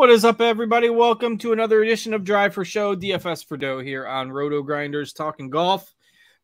What is up, everybody? Welcome to another edition of Drive for Show, DFS for Dough here on RotoGrinders talking golf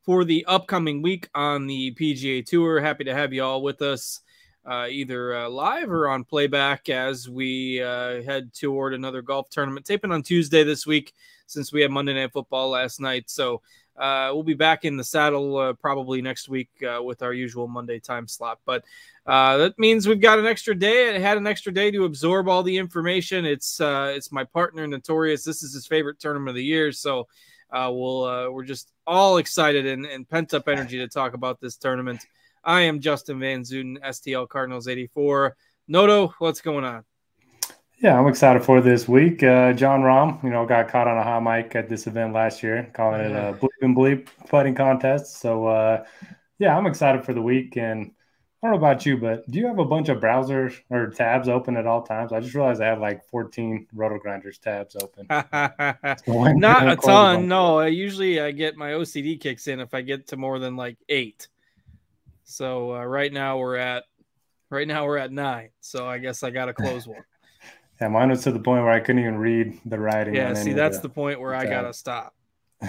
for the upcoming week on the PGA Tour. Happy to have you all with us, uh, either uh, live or on playback as we uh, head toward another golf tournament. Taping on Tuesday this week since we had Monday Night Football last night. So uh, we'll be back in the saddle uh, probably next week uh, with our usual Monday time slot. But uh, that means we've got an extra day. I had an extra day to absorb all the information. It's uh, it's my partner Notorious. This is his favorite tournament of the year, so uh, we'll we're just all excited and, and pent up energy to talk about this tournament. I am Justin Van Zuiden, STL Cardinals 84. Noto, what's going on? Yeah, I'm excited for this week. Uh, Jon Rahm, you know, got caught on a hot mic at this event last year, calling it a bleep and bleep fighting contest. So, uh, yeah, I'm excited for the week. And I don't know about you, but do you have a bunch of browsers or tabs open at all times? I just realized I have like 14 RotoGrinders tabs open. Not a ton. No, I usually I get my OCD kicks in if I get to more than like eight. So uh, right now we're at right now we're at nine. So I guess I got to close one. Yeah, mine was to the point where I couldn't even read the writing. Yeah, see, that's the, point where I gotta stop.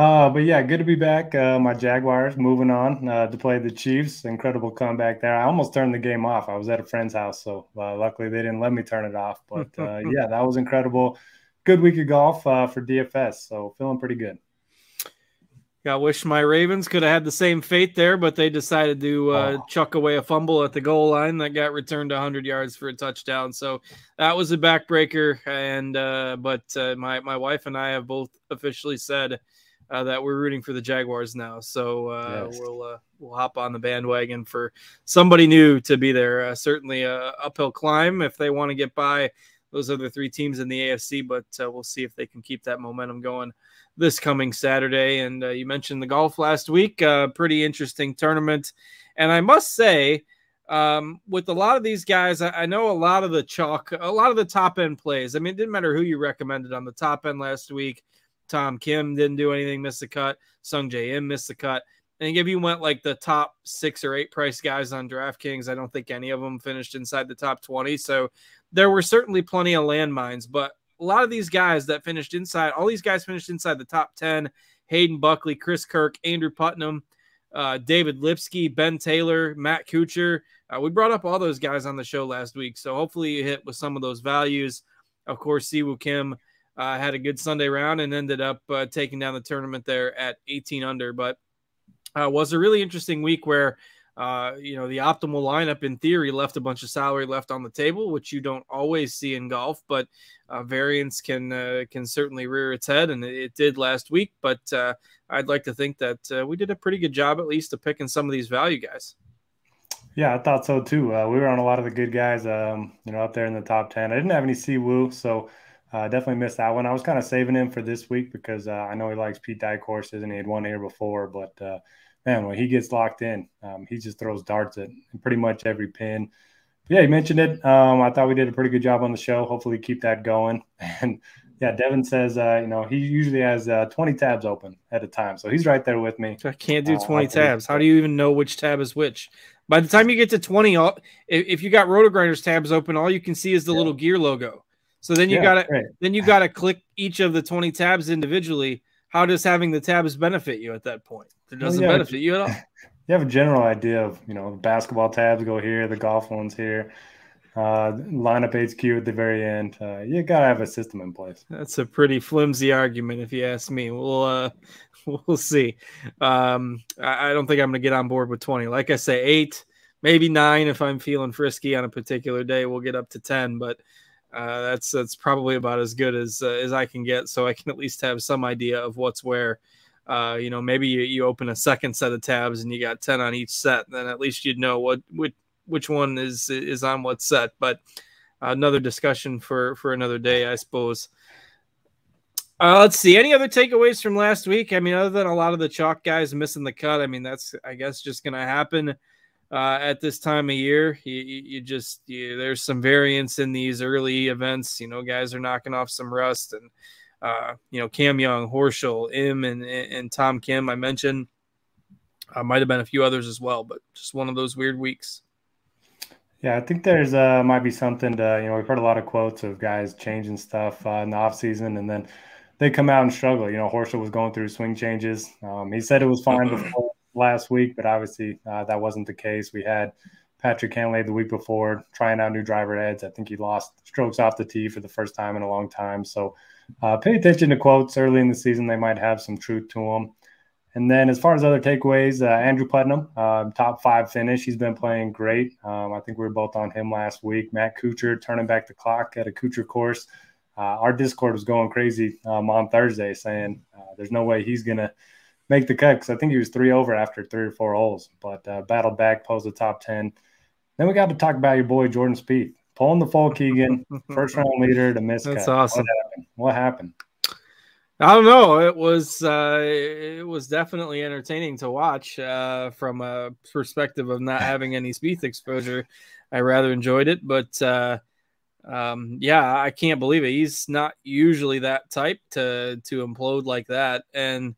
Uh, but yeah, good to be back. Uh, my Jaguars moving on uh, to play the Chiefs. Incredible comeback there. I almost turned the game off. I was at a friend's house, so uh, luckily they didn't let me turn it off. But uh, yeah, that was incredible. Good week of golf uh, for DFS. So feeling pretty good. I wish my Ravens could have had the same fate there, but they decided to uh, oh. chuck away a fumble at the goal line that got returned 100 yards for a touchdown. So that was a backbreaker. And uh, but uh, my my wife and I have both officially said uh, that we're rooting for the Jaguars now. So uh, yes. we'll uh, we'll hop on the bandwagon for somebody new to be there. Uh, certainly a uphill climb if they want to get by those other three teams in the AFC, but uh, we'll see if they can keep that momentum going this coming Saturday. And uh, you mentioned the golf last week, pretty interesting tournament, and I must say. Um, with a lot of these guys, I, I know a lot of the chalk, a lot of the top end plays. I mean, it didn't matter who you recommended on the top end last week Tom Kim didn't do anything, missed the cut. Sungjae Im missed the cut. And if you went like the top six or eight price guys on DraftKings, I don't think any of them finished inside the top 20. So there were certainly plenty of landmines, but a lot of these guys that finished inside, all these guys finished inside the top 10 Hayden Buckley, Chris Kirk, Andrew Putnam, uh, David Lipsky, Ben Taylor, Matt Kuchar. Uh, we brought up all those guys on the show last week. So hopefully you hit with some of those values. Of course, Siwoo Kim uh, had a good Sunday round and ended up uh, taking down the tournament there at 18 under. But uh, was a really interesting week where uh, you know the optimal lineup in theory left a bunch of salary left on the table, which you don't always see in golf. But uh, variance can uh, can certainly rear its head, and it, did last week. But uh I'd like to think that we did a pretty good job, at least, of picking some of these value guys. Yeah, I thought so too. Uh we were on a lot of the good guys, um, you know, up there in the top ten. I didn't have any Siwoo, so uh, definitely missed that one. I was kind of saving him for this week because uh, I know he likes Pete Dye courses and he had won here before. But uh, man, when he gets locked in, um, he just throws darts at pretty much every pin. But yeah, you mentioned it. Um, I thought we did a pretty good job on the show. Hopefully, keep that going. And yeah, Devin says, uh, you know, he usually has uh, 20 tabs open at a time. So he's right there with me. I can't do uh, 20 tabs. How do you even know which tab is which? By the time you get to 20, all, if you got RotoGrinders tabs open, all you can see is the yeah. little gear logo. So then you yeah, gotta then you gotta click each of the 20 tabs individually. How does having the tabs benefit you at that point? It doesn't well, yeah, benefit you at all. You have a general idea of you know the basketball tabs go here, the golf ones here, uh, lineup HQ at the very end. Uh, you gotta have a system in place. That's a pretty flimsy argument, if you ask me. We'll uh, we'll see. Um, I, I don't think I'm gonna get on board with 20. Like I say, eight, maybe nine if I'm feeling frisky on a particular day. We'll get up to 10, but uh, that's that's probably about as good as uh, as I can get, so I can at least have some idea of what's where. Uh, you know, maybe you, you open a second set of tabs and you got ten on each set, then at least you'd know what which which one is is on what set. But another discussion for for another day, I suppose. Uh, let's see. Any other takeaways from last week? I mean, other than a lot of the chalk guys missing the cut, I mean, that's I guess just going to happen uh, at this time of year. You, you just you, there's some variance in these early events. You know, guys are knocking off some rust, and uh, you know Cam Young, Horschel, Im, and and Tom Kim. I mentioned uh, might have been a few others as well, but just one of those weird weeks. Yeah, I think there's uh might be something to you know we've heard a lot of quotes of guys changing stuff uh, in the off season and then they come out and struggle. You know, Horschel was going through swing changes. Um, he said it was fine before last week, but obviously uh, that wasn't the case. We had Patrick Cantlay the week before trying out new driver heads. I think he lost strokes off the tee for the first time in a long time. So uh, pay attention to quotes early in the season. They might have some truth to them. And then as far as other takeaways, uh, Andrew Putnam, uh, top five finish. He's been playing great. Um, I think we were both on him last week. Matt Kuchar turning back the clock at a Kuchar course. Uh, our Discord was going crazy um, on Thursday saying uh, there's no way he's going to – make the cut because I think he was three over after three or four holes, but uh, battled back, posed the top 10. Then we got to talk about your boy, Jordan Spieth, pulling the full Keegan, first round leader to miss. That's cut. awesome. What happened? what happened? I don't know. It was uh, it was definitely entertaining to watch uh, from a perspective of not having any Spieth exposure. I rather enjoyed it, but uh, um, yeah, I can't believe it. He's not usually that type to to implode like that, and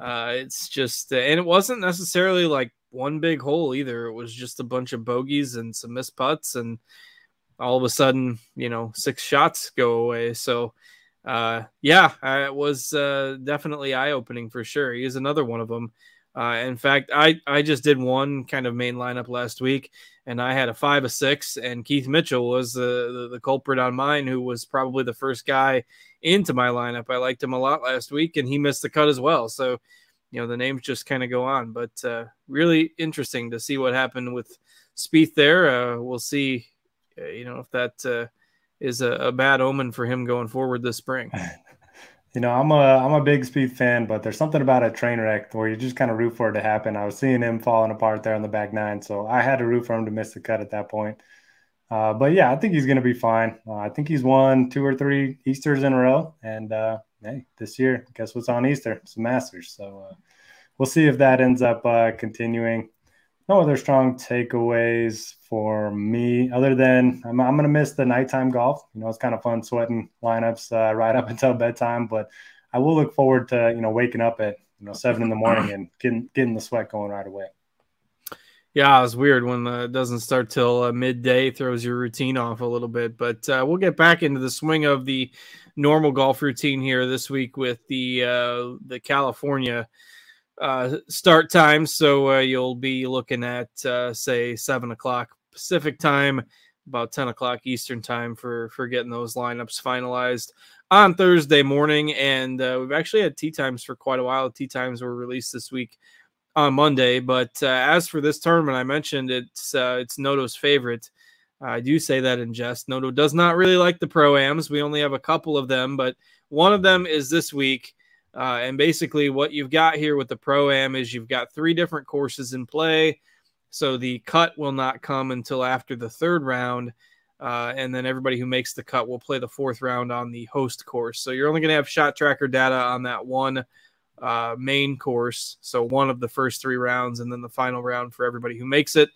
uh, it's just, uh, and it wasn't necessarily like one big hole either. It was just a bunch of bogeys and some missed putts, and all of a sudden, you know, six shots go away. So, uh, yeah, it was uh, definitely eye opening for sure. He is another one of them. Uh, in fact, I I just did one kind of main lineup last week, and I had a five, a six, and Keith Mitchell was the, the, the culprit on mine, who was probably the first guy into my lineup. I liked him a lot last week, and he missed the cut as well. So, you know, the names just kind of go on, but uh, really interesting to see what happened with Spieth there. Uh, we'll see, uh, you know, if that uh, is a, a bad omen for him going forward this spring. You know, I'm a I'm a big Spieth fan, but there's something about a train wreck where you just kind of root for it to happen. I was seeing him falling apart there on the back nine, so I had to root for him to miss the cut at that point. Uh, but yeah, I think he's going to be fine. Uh, I think he's won two or three Easters in a row, and uh, hey, this year, guess what's on Easter? Some Masters. So uh, we'll see if that ends up uh, continuing. No other strong takeaways for me other than I'm, I'm going to miss the nighttime golf. You know, it's kind of fun sweating lineups uh, right up until bedtime, but I will look forward to you know waking up at you know seven in the morning and getting getting the sweat going right away. Yeah, it's weird when uh, it doesn't start till uh, midday, throws your routine off a little bit. But uh, we'll get back into the swing of the normal golf routine here this week with the uh, the California uh, start time. So uh, you'll be looking at uh, say seven o'clock Pacific time, about ten o'clock Eastern time for for getting those lineups finalized on Thursday morning. And we've actually had tee times for quite a while. Tee times were released this week on Monday. But uh, as for this tournament, I mentioned it's uh, it's Noto's favorite. I do say that in jest. Noto does not really like the pro ams. We only have a couple of them, but one of them is this week. Uh, and basically, what you've got here with the pro am is you've got three different courses in play. So the cut will not come until after the third round. Uh, and then everybody who makes the cut will play the fourth round on the host course. So you're only going to have shot tracker data on that one uh, main course. So one of the first three rounds, and then the final round for everybody who makes it.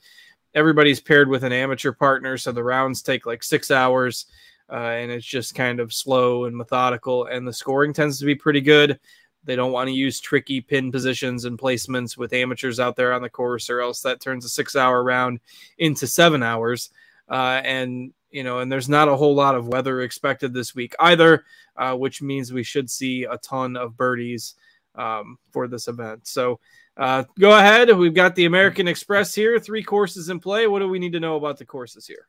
Everybody's paired with an amateur partner, so the rounds take like six hours, uh, and it's just kind of slow and methodical. And the scoring tends to be pretty good. They don't want to use tricky pin positions and placements with amateurs out there on the course, or else that turns a six-hour round into seven hours. uh, and you know, and there's not a whole lot of weather expected this week either, uh, which means we should see a ton of birdies um, for this event. So uh, go ahead. We've got the American Express here, three courses in play. What do we need to know about the courses here?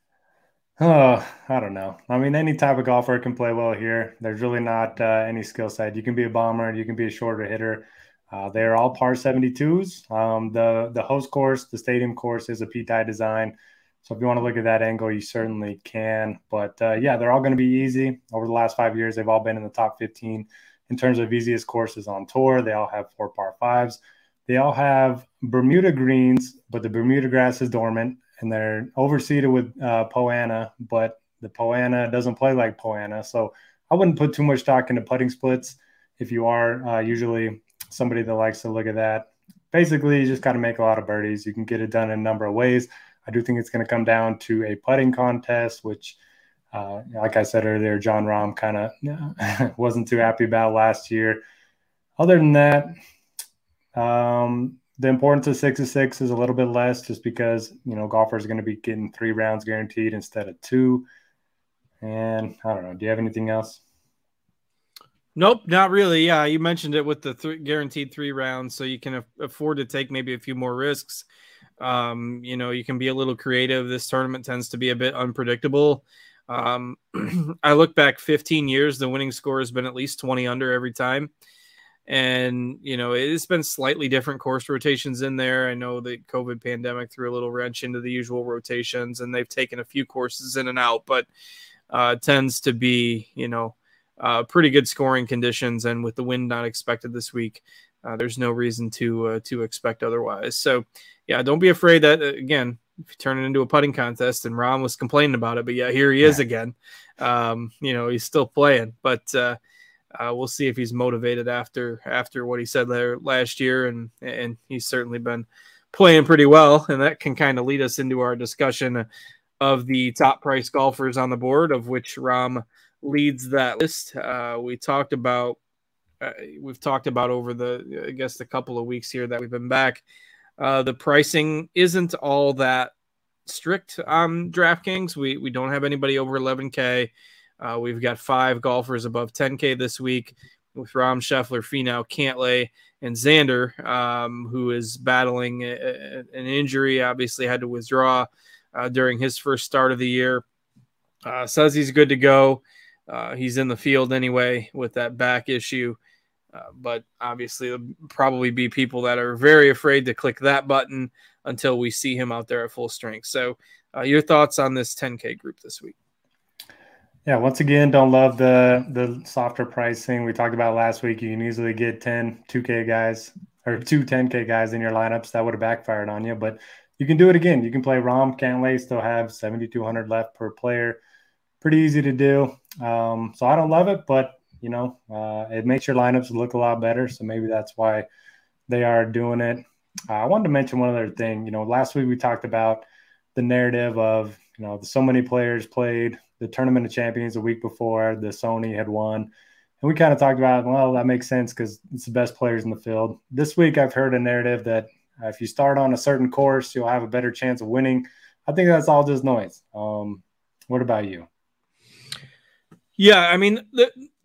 Oh, I don't know. I mean, any type of golfer can play well here. There's really not uh, any skill set. You can be a bomber, you can be a shorter hitter. Uh, they're all par 72s. Um, the the host course, the stadium course, is a Dye design. So if you want to look at that angle, you certainly can. But uh, yeah, they're all going to be easy. Over the last five years, they've all been in the top 15 in terms of easiest courses on tour. They all have four par fives. They all have Bermuda greens, but the Bermuda grass is dormant and they're overseeded with uh, Poa annua, but the Poa annua doesn't play like Poa annua. So I wouldn't put too much stock into putting splits if you are uh, usually somebody that likes to look at that. Basically, you just got to make a lot of birdies. You can get it done in a number of ways. I do think it's going to come down to a putting contest, which, uh, like I said earlier, Jon Rahm kind of wasn't too happy about last year. Other than that, um, the importance of six of six is a little bit less just because you know golfers are going to be getting three rounds guaranteed instead of two. And i don't know do you have anything else? Nope not really. Yeah you mentioned it with the th- guaranteed three rounds so you can af- afford to take maybe a few more risks. Um, you know you can be a little creative. This tournament tends to be a bit unpredictable. Um, i look back 15 years the winning score has been at least 20 under every time and you know it's been slightly different course rotations in there. I know the covid pandemic threw a little wrench into the usual rotations and they've taken a few courses in and out but uh, tends to be you know uh, pretty good scoring conditions. And with the wind not expected this week uh, there's no reason to uh, to expect otherwise. So yeah don't be afraid that uh, again if you turn it into a putting contest and Rahm was complaining about it but yeah here he is again. Um, you know he's still playing. But uh, we'll see if he's motivated after after what he said there last year, and and he's certainly been playing pretty well, and that can kind of lead us into our discussion of the top price golfers on the board, of which Rahm leads that list. Uh, we talked about uh, we've talked about over the I guess the couple of weeks here that we've been back. Uh, the pricing isn't all that strict on DraftKings. We we don't have anybody over 11k. Uh, we've got five golfers above 10K this week with Rahm Scheffler, Finau, Cantlay, and Xander, um, who is battling a, a, an injury. Obviously, had to withdraw uh, during his first start of the year. Uh, says he's good to go. Uh, he's in the field anyway with that back issue. Uh, but obviously, probably be people that are very afraid to click that button until we see him out there at full strength. So, uh, your thoughts on this 10K group this week? Yeah, once again, don't love the the softer pricing. We talked about last week. You can easily get 10 2K guys or two 10K guys in your lineups. That would have backfired on you, but you can do it again. You can play Rahm, Cantlay, still have 7,200 left per player. Pretty easy to do. Um, so I don't love it, but you know, uh, it makes your lineups look a lot better. So maybe that's why they are doing it. Uh, I wanted to mention one other thing. You know, last week we talked about the narrative of you know so many players played the Tournament of Champions a week before the Sony had won. And we kind of talked about, well, that makes sense because it's the best players in the field. This week, I've heard a narrative that uh, if you start on a certain course, you'll have a better chance of winning. I think that's all just noise. Um, what about you? Yeah, I mean,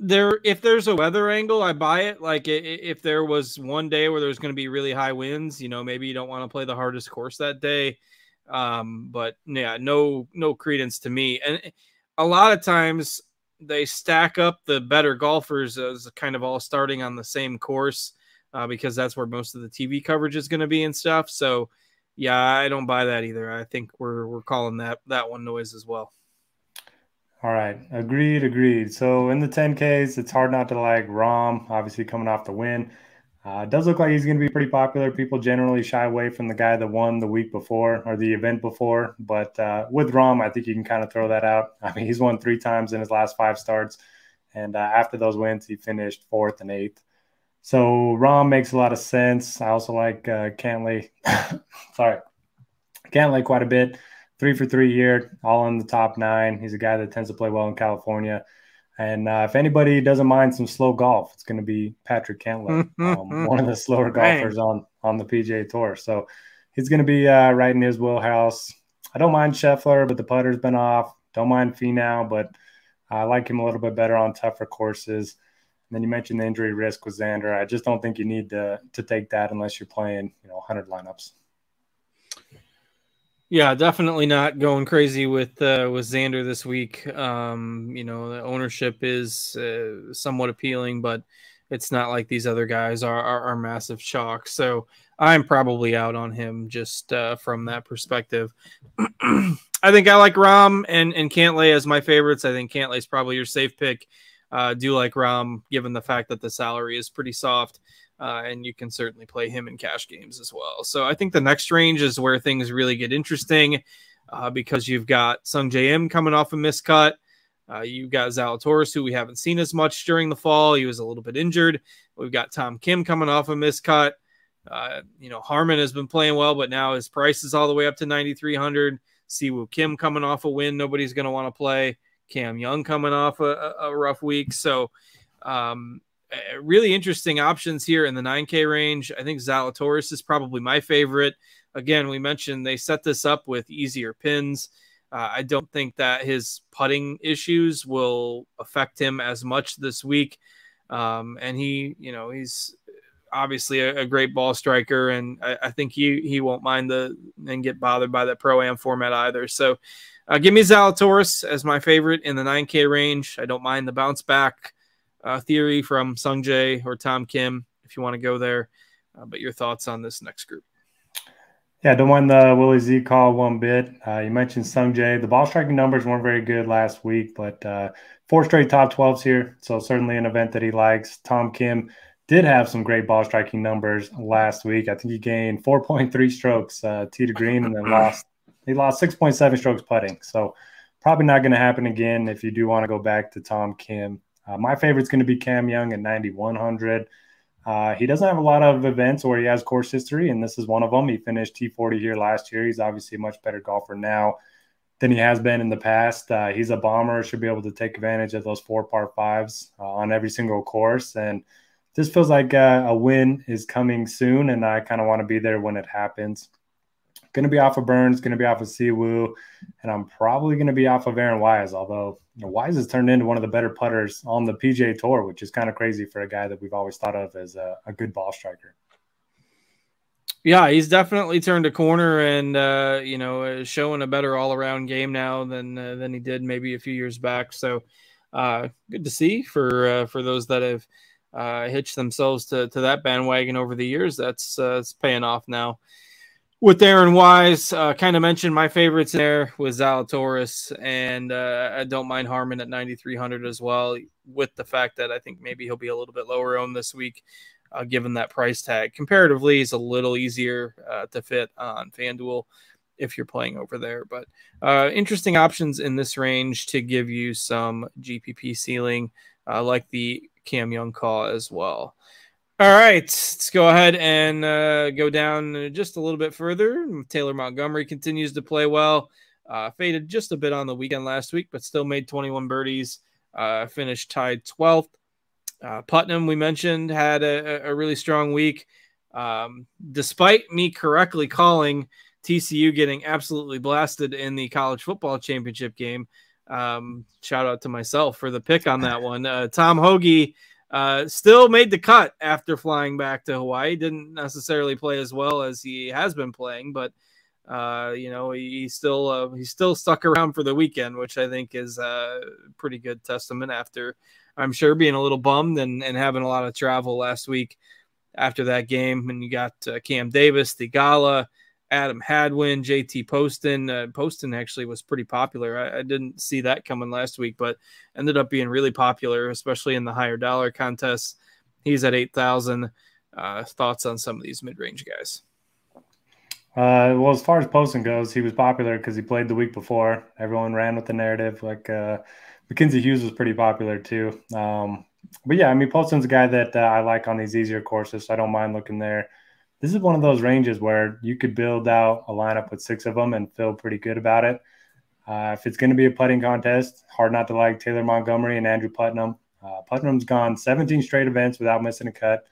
there if there's a weather angle, I buy it. Like if there was one day where there's going to be really high winds, you know, maybe you don't want to play the hardest course that day. Um, but yeah, no no credence to me. And a lot of times they stack up the better golfers as kind of all starting on the same course uh, because that's where most of the TV coverage is going to be and stuff. So, yeah, I don't buy that either. I think we're we're calling that that one noise as well. All right, agreed, agreed. So in the 10Ks, it's hard not to like Rahm, obviously coming off the win. Uh, does look like he's going to be pretty popular. People generally shy away from the guy that won the week before or the event before. But uh, with Rahm, I think you can kind of throw that out. I mean, he's won three times in his last five starts. And uh, after those wins, he finished fourth and eighth. So Rahm makes a lot of sense. I also like uh, Cantlay. Sorry. Cantlay quite a bit. Three for three year, all in the top nine. He's a guy that tends to play well in California. And uh, if anybody doesn't mind some slow golf, it's going to be Patrick Cantlay, um, one of the slower golfers on on the PGA Tour. So he's going to be uh, right in his wheelhouse. I don't mind Scheffler, but the putter's been off. Don't mind Finau, but I like him a little bit better on tougher courses. And then you mentioned the injury risk with Xander. I just don't think you need to to take that unless you're playing, you know, 100 lineups. Yeah, definitely not going crazy with uh, with Xander this week. Um, you know, the ownership is uh, somewhat appealing, but it's not like these other guys are are, are massive chalk. So I'm probably out on him just uh, from that perspective. I think I like Rahm and and Cantlay as my favorites. I think Cantlay is probably your safe pick. Uh, do like Rahm given the fact that the salary is pretty soft, uh, and you can certainly play him in cash games as well. So I think the next range is where things really get interesting uh, because you've got Sung Im coming off a miscut. Uh, you've got Zalatoris, who we haven't seen as much during the fall. He was a little bit injured. We've got Tom Kim coming off a miscut. Uh, you know, Harman has been playing well, but now his price is all the way up to 9,300. Siwoo Kim coming off a win. Nobody's going to want to play. Cam Young coming off a, a rough week. So, um, really interesting options here in the 9K range. I think Zalatoris is probably my favorite. Again, we mentioned they set this up with easier pins. Uh, I don't think that his putting issues will affect him as much this week. Um, and he, you know, he's obviously a, a, great ball striker, and I, I, think he he won't mind the and get bothered by the pro am format either. So, uh, give me Zalatoris as my favorite in the 9K range. I don't mind the bounce back uh, theory from Sung Jae or Tom Kim if you want to go there. Uh, but your thoughts on this next group? Yeah, don't mind the Willie Z call one bit. Uh, you mentioned Sung Jae. The ball striking numbers weren't very good last week, but uh, four straight top 12s here. So certainly an event that he likes. Tom Kim did have some great ball striking numbers last week. I think he gained 4.3 strokes uh, tee to green and then lost he lost 6.7 strokes putting. So probably not going to happen again if you do want to go back to Tom Kim. Uh, my favorite's going to be Cam Young at 9100. Uh, he doesn't have a lot of events where he has course history, and this is one of them. He finished T40 here last year. He's obviously a much better golfer now than he has been in the past. Uh, he's a bomber, should be able to take advantage of those four par fives uh, on every single course. And this feels like uh, a win is coming soon, and I kind of want to be there when it happens. Going to be off of Burns, going to be off of Siwoo, and I'm probably going to be off of Aaron Wise. Although you know, Wise has turned into one of the better putters on the PGA Tour, which is kind of crazy for a guy that we've always thought of as a, a good ball striker. Yeah, he's definitely turned a corner and uh, you know is showing a better all around game now than uh, than he did maybe a few years back. So uh, good to see for uh, for those that have uh, hitched themselves to, to that bandwagon over the years. That's uh, it's paying off now. With Aaron Wise, uh, kind of mentioned my favorites there with Zalatoris, and uh, I don't mind Harman at 9,300 as well, with the fact that I think maybe he'll be a little bit lower owned this week, uh, given that price tag. Comparatively, he's a little easier uh, to fit on FanDuel if you're playing over there. But uh, interesting options in this range to give you some GPP ceiling, uh, like the Cam Young call as well. All right, let's go ahead and uh, go down just a little bit further. Taylor Montgomery continues to play well. Uh, faded just a bit on the weekend last week, but still made 21 birdies. Uh, finished tied 12th. Uh, Putnam, we mentioned, had a, a really strong week. Um, despite me correctly calling TCU getting absolutely blasted in the college football championship game, um, shout out to myself for the pick on that one. Uh, Tom Hoge uh, still made the cut after flying back to Hawaii. Didn't necessarily play as well as he has been playing, but uh, you know he, he still uh, he still stuck around for the weekend, which I think is a pretty good testament. After I'm sure being a little bummed and, and having a lot of travel last week after that game, and you got uh, Cam Davis, Theegala. Adam Hadwin, JT Poston. Uh, Poston actually was pretty popular. I, I, didn't see that coming last week, but ended up being really popular, especially in the higher dollar contests. He's at 8,000. Uh, thoughts on some of these mid range guys? Uh, well, as far as Poston goes, he was popular because he played the week before. Everyone ran with the narrative. Like uh, Mackenzie Hughes was pretty popular too. Um, but yeah, I mean, Poston's a guy that uh, I like on these easier courses, so I don't mind looking there this is one of those ranges where you could build out a lineup with six of them and feel pretty good about it. Uh, if it's going to be a putting contest, hard not to like Taylor Montgomery and Andrew Putnam. Uh, Putnam's gone 17 straight events without missing a cut.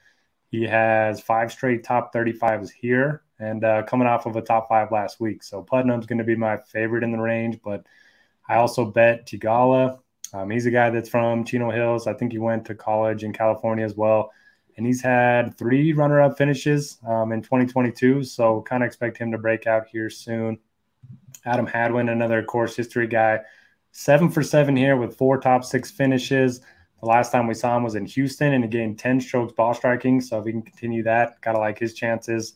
He has five straight top 35s here and uh, coming off of a top five last week. So Putnam's going to be my favorite in the range, but I also bet Theegala. Um, he's a guy that's from Chino Hills. I think he went to college in California as well. And he's had three runner up finishes um, in 2022. So kind of expect him to break out here soon. Adam Hadwin, another course history guy, seven for seven here with four top six finishes. The last time we saw him was in Houston and he gained 10 strokes ball striking. So if he can continue that, got to like his chances.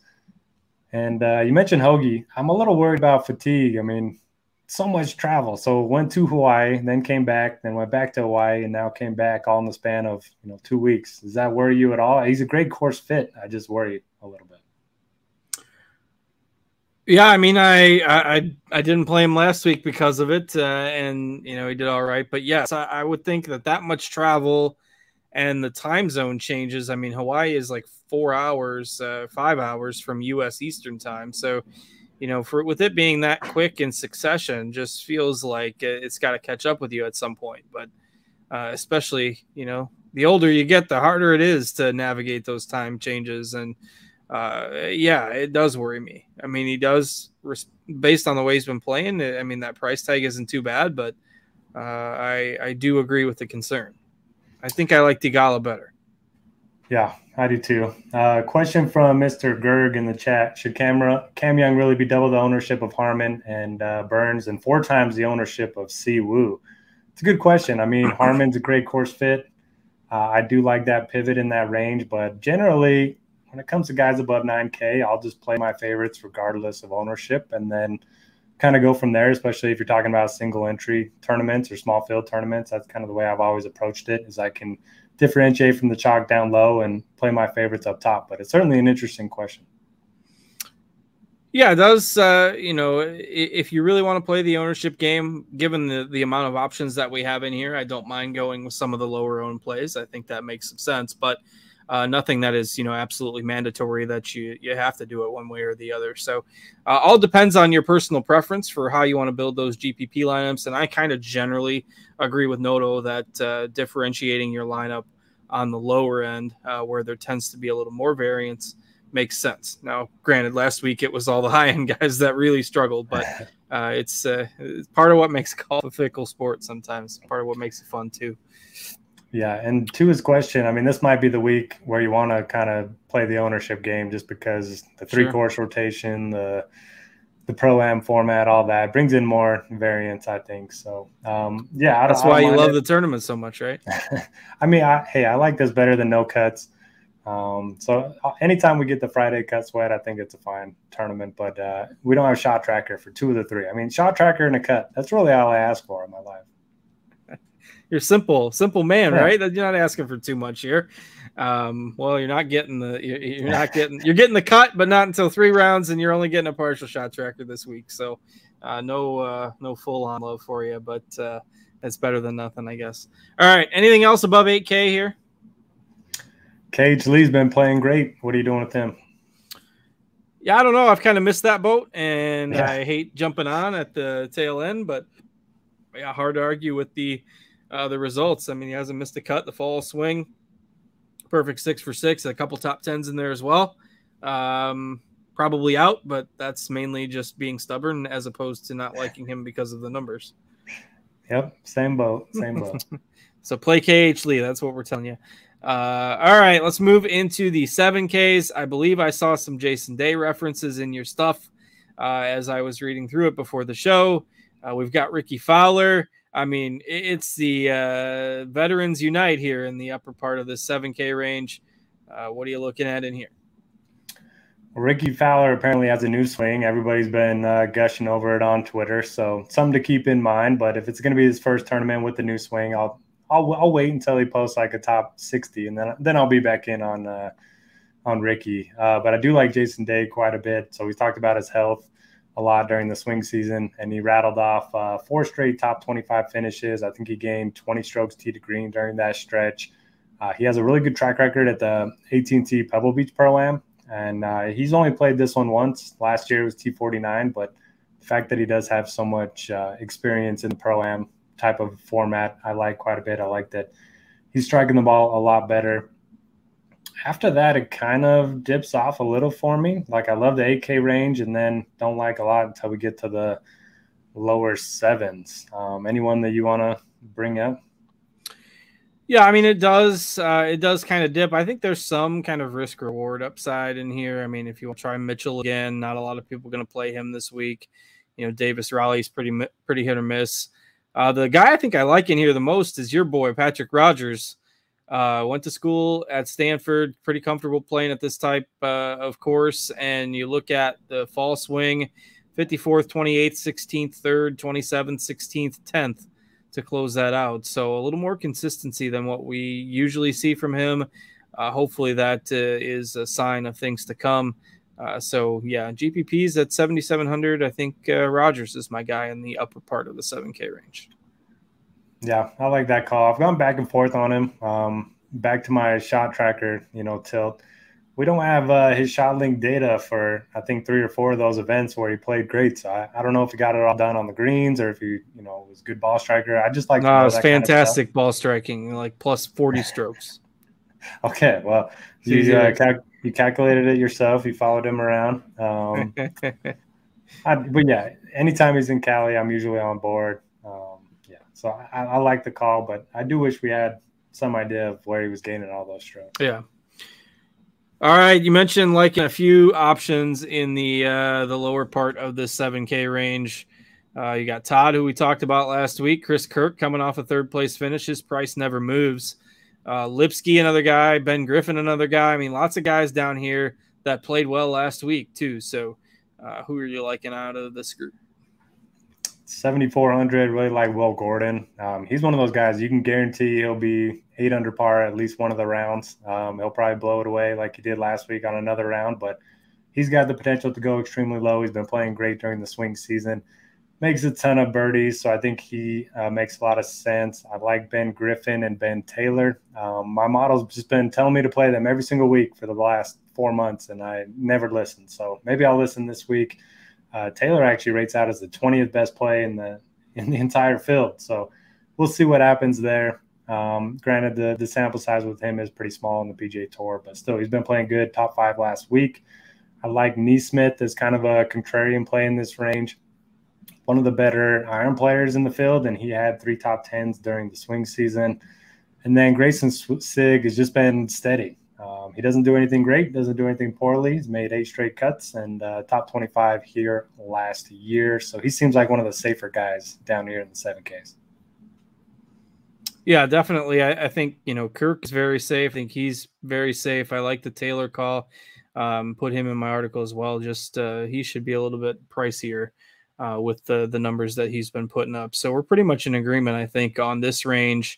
And uh, you mentioned Hoge. I'm a little worried about fatigue. I mean, so much travel. So went to Hawaii, then came back, then went back to Hawaii, and now came back all in the span of you know two weeks. Does that worry you at all? He's a great course fit. I just worry a little bit. Yeah, I mean, I I I didn't play him last week because of it, uh, and you know he did all right. But yes, I, I, would think that that much travel and the time zone changes. I mean, Hawaii is like four hours, uh, five hours from U.S. Eastern time, so you know, for with it being that quick in succession, just feels like it's got to catch up with you at some point. But uh, especially, you know, the older you get, the harder it is to navigate those time changes and uh, yeah, it does worry me. I mean, he does, based on the way he's been playing. I mean, that price tag isn't too bad, but uh, I I do agree with the concern. I think I like Theegala better. Yeah, I do too. Uh, question from Mr. Gerg in the chat: Should Camera Cam Young really be double the ownership of Harman and uh, Burns and four times the ownership of Si Woo? It's a good question. I mean, Harman's a great course fit. Uh, I do like that pivot in that range, but generally, when it comes to guys above 9K, I'll just play my favorites regardless of ownership and then kind of go from there, especially if you're talking about single entry tournaments or small field tournaments. That's kind of the way I've always approached it is I can differentiate from the chalk down low and play my favorites up top. But it's certainly an interesting question. Yeah, does. Uh, you know, if you really want to play the ownership game, given the, the amount of options that we have in here, I don't mind going with some of the lower owned plays. I think that makes some sense. But uh, nothing that is you know absolutely mandatory that you you have to do it one way or the other. So uh, all depends on your personal preference for how you want to build those GPP lineups. And I kind of generally agree with Noto that uh, differentiating your lineup on the lower end, uh, where there tends to be a little more variance, makes sense. Now, granted, last week it was all the high end guys that really struggled, but uh, it's, uh, it's part of what makes golf a fickle sport. Sometimes part of what makes it fun too. Yeah, and to his question, I mean, this might be the week where you want to kind of play the ownership game, just because the three sure. course rotation, the the pro am format, all that brings in more variance, I think. So, um, yeah, that's why you love it. the tournament so much, right? I mean, I, hey, I like this better than no cuts. Um, so uh, anytime we get the Friday cut sweat, I think it's a fine tournament. But uh, we don't have shot tracker for two of the three. I mean, shot tracker and a cut. That's really all I ask for in my life you're simple, simple man, yeah. right? You're not asking for too much here. Um, well, you're not getting the you're not getting you're getting the cut, but not until three rounds, and you're only getting a partial shot tracker this week. So, uh, no uh, no full on love for you, but uh, it's better than nothing, I guess. All right, anything else above 8K here? KH Lee's been playing great. What are you doing with him? Yeah, I don't know. I've kind of missed that boat, and yeah. I hate jumping on at the tail end, but yeah, hard to argue with the uh, the results. I mean, he hasn't missed a cut. The fall swing, perfect six for six. A couple top tens in there as well. Um, probably out, but that's mainly just being stubborn as opposed to not liking him because of the numbers. Yep, same boat, same boat. so play KH Lee. That's what we're telling you. Uh, all right, let's move into the 7Ks. I believe I saw some Jason Day references in your stuff uh, as I was reading through it before the show. Uh, we've got Rickie Fowler. I mean, it's the uh, veterans unite here in the upper part of the 7K range. Uh, what are you looking at in here? Rickie Fowler apparently has a new swing. Everybody's been uh, gushing over it on Twitter, so something to keep in mind. But if it's going to be his first tournament with the new swing, I'll I'll, I'll wait until he posts like a top 60, and then then I'll be back in on uh, on Rickie. Uh, but I do like Jason Day quite a bit. So we talked about his health a lot during the swing season, and he rattled off uh, four straight top 25 finishes. I think he gained 20 strokes tee to green during that stretch. Uh, he has a really good track record at the AT&T Pebble Beach Pro Am, and uh, he's only played this one once. Last year it was T49, but the fact that he does have so much uh, experience in the Pro Am type of format, I like quite a bit. I like that he's striking the ball a lot better. After that, it kind of dips off a little for me. Like I love the 8K range, and then don't like a lot until we get to the lower sevens. Um, anyone that you want to bring up? Yeah, I mean it does. Uh, it does kind of dip. I think there's some kind of risk reward upside in here. I mean, if you want to try Mitchell again, not a lot of people going to play him this week. You know, Davis Riley's pretty pretty hit or miss. Uh, the guy I think I like in here the most is your boy Patrick Rodgers. Uh, went to school at Stanford, pretty comfortable playing at this type uh, of course. And you look at the fall swing 54th, 28th, 16th, 3rd, 27th, 16th, 10th to close that out. So a little more consistency than what we usually see from him. Uh, hopefully, that uh, is a sign of things to come. Uh, so yeah, GPPs at 7,700. I think uh, Rodgers is my guy in the upper part of the 7K range. Yeah, I like that call. I've gone back and forth on him. Um, back to my shot tracker, you know, tilt. We don't have uh, his shot link data for I think three or four of those events where he played great. So I, I don't know if he got it all done on the greens or if he, you know, was good ball striker. I just like. No, it was fantastic kind of ball striking, like plus forty strokes. okay, well, you uh, cal- you calculated it yourself. You followed him around. Um, I, but yeah, anytime he's in Cali, I'm usually on board. So I, I like the call, but I do wish we had some idea of where he was gaining all those strokes. Yeah. All right, you mentioned like a few options in the uh, the lower part of the 7K range. Uh, you got Todd, who we talked about last week. Chris Kirk coming off a third place finish. His price never moves. Uh, Lipsky, another guy. Ben Griffin, another guy. I mean, lots of guys down here that played well last week too. So, uh, who are you liking out of this group? 7,400. Really like Will Gordon. Um, he's one of those guys you can guarantee he'll be eight under par at least one of the rounds. Um, he'll probably blow it away like he did last week on another round, but he's got the potential to go extremely low. He's been playing great during the swing season. Makes a ton of birdies, so I think he uh, makes a lot of sense. I like Ben Griffin and Ben Taylor. Um, my model's just been telling me to play them every single week for the last four months, and I never listened. So maybe I'll listen this week. Uh, Taylor actually rates out as the 20th best play in the in the entire field. So we'll see what happens there. Um, granted, the the sample size with him is pretty small on the PGA Tour, but still, he's been playing good. Top five last week. I like NeSmith as kind of a contrarian play in this range. One of the better iron players in the field, and he had three top tens during the swing season. And then Greyson Sigg has just been steady. Um, he doesn't do anything great, doesn't do anything poorly. He's made eight straight cuts and uh, top 25 here last year. So he seems like one of the safer guys down here in the 7Ks. Yeah, definitely. I, I, think, you know, Kirk is very safe. I think he's very safe. I like the Taylor call. Um, put him in my article as well. Just uh, he should be a little bit pricier uh, with the, the numbers that he's been putting up. So we're pretty much in agreement, I think, on this range.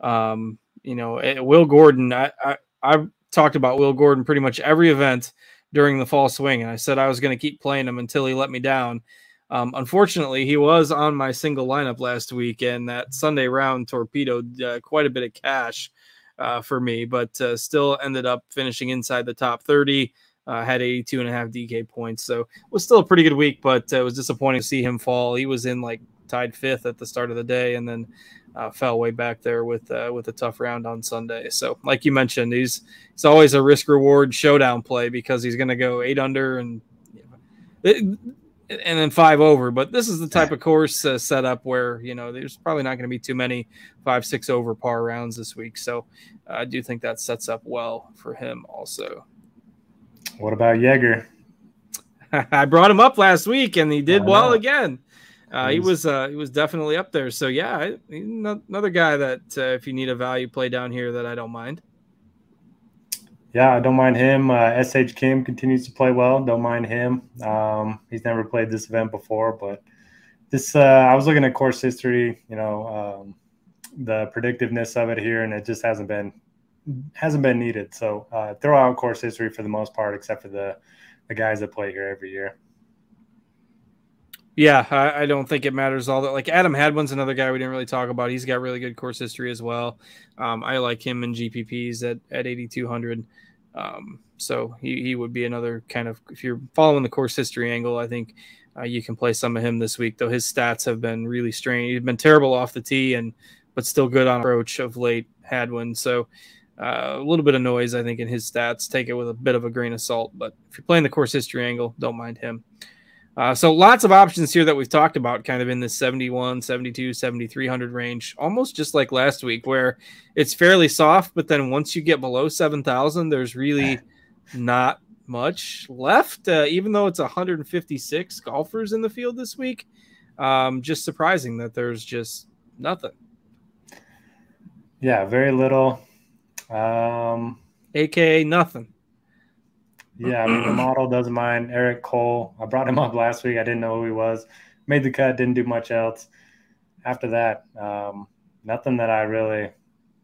Um, you know, eh, Will Gordon, I, I I've talked about Will Gordon pretty much every event during the fall swing, and I said I was going to keep playing him until he let me down. Um, unfortunately, he was on my single lineup last week, and that Sunday round torpedoed uh, quite a bit of cash uh, for me, but uh, still ended up finishing inside the top 30. Uh, had 82 and a half DK points, so it was still a pretty good week, but uh, it was disappointing to see him fall. He was in like tied fifth at the start of the day, and then uh, fell way back there with uh, with a tough round on Sunday. So, like you mentioned, he's he's always a risk reward showdown play because he's going to go eight under and and then five over. But this is the type of course uh, setup where you know there's probably not going to be too many five six over par rounds this week. So, I do think that sets up well for him also. What about Jaeger? I brought him up last week and he did well again. Uh, he was uh, he was definitely up there. So yeah, another guy that uh, if you need a value play down here, that I don't mind. Yeah, I don't mind him. Uh, Sh Kim continues to play well. Don't mind him. Um, he's never played this event before, but this uh, I was looking at course history. You know, um, the predictiveness of it here, and it just hasn't been hasn't been needed. So uh, throw out course history for the most part, except for the the guys that play here every year. Yeah, I, I, don't think it matters all that. Like Adam Hadwin's another guy we didn't really talk about. He's got really good course history as well. Um, I like him in GPPs at at 8200. Um, so he, he would be another kind of if you're following the course history angle, I think uh, you can play some of him this week. Though his stats have been really strange. He's been terrible off the tee and but still good on approach of late. Hadwin. So uh, a little bit of noise, I think, in his stats. Take it with a bit of a grain of salt. But if you're playing the course history angle, don't mind him. Uh, so lots of options here that we've talked about kind of in the 71 72 7300 range almost just like last week where it's fairly soft but then once you get below 7000 there's really not much left. Uh, even though it's 156 golfers in the field this week um, just surprising that there's just nothing. Yeah very little. Um, aka nothing yeah, I mean the model doesn't mind. Eric Cole, I brought him up last week. I didn't know who he was. Made the cut, didn't do much else. After that, um, nothing that I really,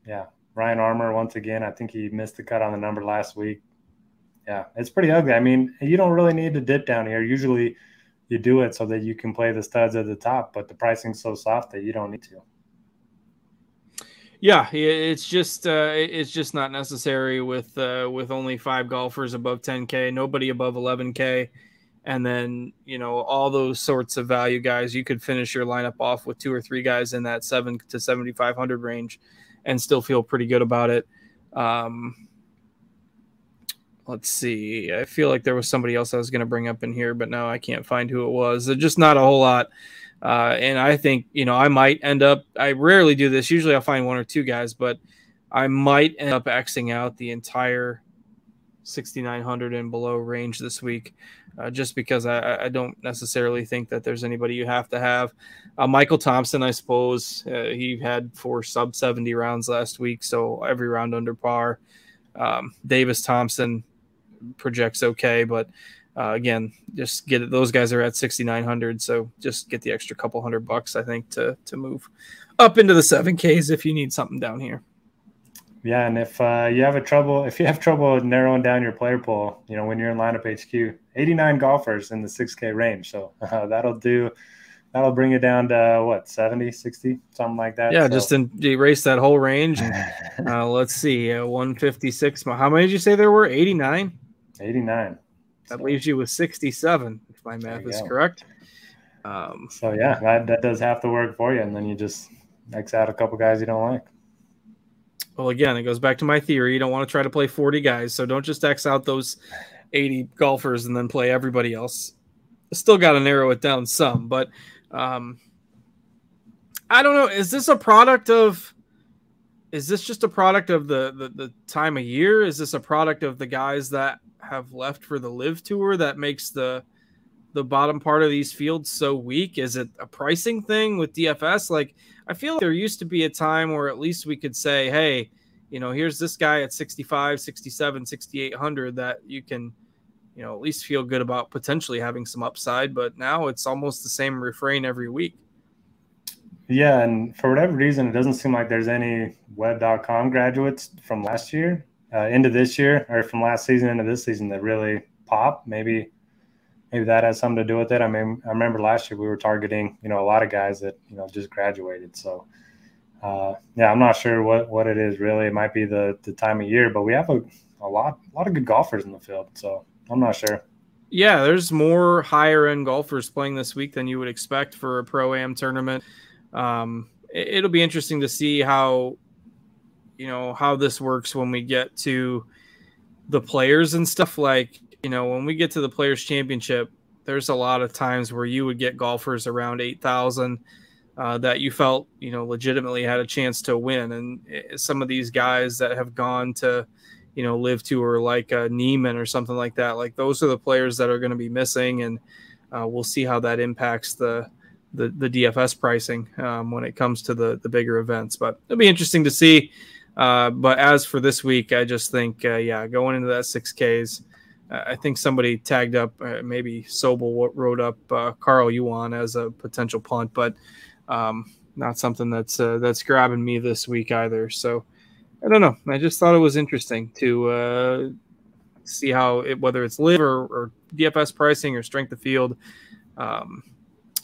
yeah. Ryan Armour once again. I think he missed the cut on the number last week. Yeah, it's pretty ugly. I mean, you don't really need to dip down here. Usually, you do it so that you can play the studs at the top, but the pricing's so soft that you don't need to. Yeah, it's just uh, it's just not necessary with uh, with only five golfers above 10k, nobody above 11k, and then you know all those sorts of value guys. You could finish your lineup off with two or three guys in that seven to 7500 range, and still feel pretty good about it. Um, let's see. I feel like there was somebody else I was going to bring up in here, but now I can't find who it was. There's just not a whole lot. Uh, and I think, you know, I might end up, I rarely do this. Usually I'll find one or two guys, but I might end up Xing out the entire 6,900 and below range this week, uh, just because I, I, don't necessarily think that there's anybody you have to have. Uh, Michael Thompson, I suppose, uh, he had four sub 70 rounds last week, so every round under par. Um, Davis Thompson projects okay, but uh, again, just get it. Those guys are at 6,900. So just get the extra couple hundred bucks, I think, to, to move up into the 7Ks if you need something down here. Yeah. And if uh, you have a trouble, if you have trouble narrowing down your player pool, you know, when you're in lineup HQ, 89 golfers in the 6K range. So uh, that'll do. That'll bring it down to what 70, 60, something like that. Yeah, so. just in, erase that whole range. uh, let's see, uh, 156. How many did you say there were? 89. 89. That so, leaves you with 67, if my math is go. correct. Um, so yeah, that, that does have to work for you, and then you just X out a couple guys you don't like. Well, again, it goes back to my theory. You don't want to try to play 40 guys, so don't just X out those 80 golfers and then play everybody else. Still got to narrow it down some, but um, I don't know. Is this a product of? Is this just a product of the, the the time of year? Is this a product of the guys that have left for the LIV tour that makes the the bottom part of these fields so weak? Is it a pricing thing with DFS? Like, I feel like there used to be a time where at least we could say, hey, you know, here's this guy at 65, 67, 6800 that you can, you know, at least feel good about potentially having some upside. But now it's almost the same refrain every week. Yeah. And for whatever reason, it doesn't seem like there's any web.com graduates from last year uh, into this year or from last season into this season that really pop. Maybe maybe that has something to do with it. I mean, I remember last year we were targeting you know a lot of guys that you know just graduated. So uh, yeah, I'm not sure what what it is really. It might be the the time of year, but we have a, a lot a lot of good golfers in the field. So I'm not sure. Yeah, there's more higher end golfers playing this week than you would expect for a pro am tournament. Um, it, will be interesting to see how you know how this works when we get to the players and stuff like you know when we get to the players championship there's a lot of times where you would get golfers around 8000 uh, that you felt you know legitimately had a chance to win. And eh, some of these guys that have gone to you know LIV Tour or like uh, Niemann or something like that like those are the players that are going to be missing. And uh, we'll see how that impacts the the, the DFS pricing um, when it comes to the the bigger events. But it'll be interesting to see uh, but as for this week, I just think, uh, yeah, going into that 6Ks, uh, I think somebody tagged up, uh, maybe Sobel wrote up uh, Carl Yuan as a potential punt, but um, not something that's that's grabbing me this week either. So I don't know. I just thought it was interesting to uh see how it, whether it's LIV or, or, DFS pricing or strength of field. Um,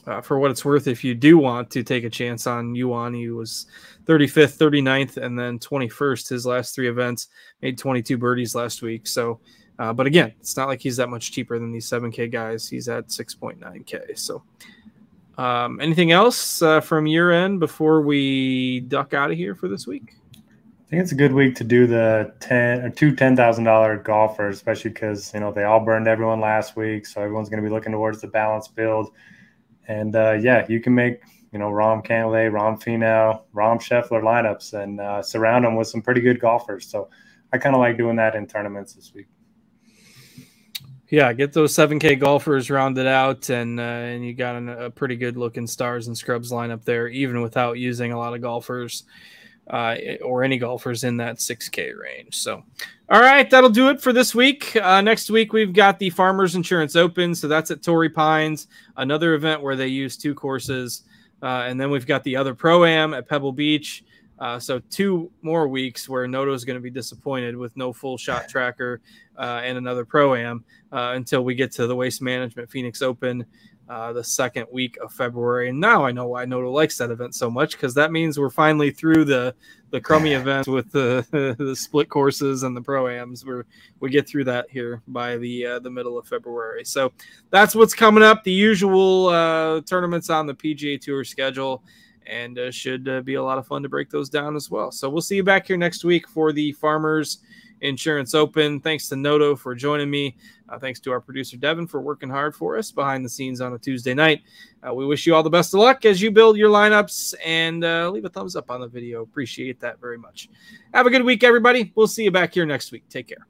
uh, for what it's worth, if you do want to take a chance on Yuan, he was 35th, 39th, and then 21st his last three events. Made 22 birdies last week. So, uh, but again, it's not like he's that much cheaper than these 7K guys. He's at 6.9K. So, um, anything else uh, from your end before we duck out of here for this week? I think it's a good week to do the ten or two ten thousand dollar golfers, especially because you know they all burned everyone last week, so everyone's going to be looking towards the balance build. And uh, yeah, you can make you know Rahm Cantlay, Rahm Finau, Rahm Scheffler lineups and uh, surround them with some pretty good golfers. So I kind of like doing that in tournaments this week. Yeah, get those 7K golfers rounded out, and uh, and you got an, a pretty good looking stars and scrubs lineup there, even without using a lot of golfers uh, or any golfers in that 6K range. So, all right, that'll do it for this week. Uh, next week, we've got the Farmers Insurance Open. So that's at Torrey Pines, another event where they use two courses. Uh, and then we've got the other Pro Am at Pebble Beach. Uh, so two more weeks where Noto is going to be disappointed with no full shot tracker uh, and another pro am uh, until we get to the Waste Management Phoenix Open uh, the second week of February. And now I know why Noto likes that event so much because that means we're finally through the the crummy events with the the split courses and the proams. Where we get through that here by the uh, the middle of February. So that's what's coming up. The usual uh, tournaments on the PGA Tour schedule. And uh, should uh, be a lot of fun to break those down as well. So we'll see you back here next week for the Farmers Insurance Open. Thanks to Noto for joining me. Uh, thanks to our producer Devin for working hard for us behind the scenes on a Tuesday night. Uh, we wish you all the best of luck as you build your lineups and uh, leave a thumbs up on the video. Appreciate that very much. Have a good week, everybody. We'll see you back here next week. Take care.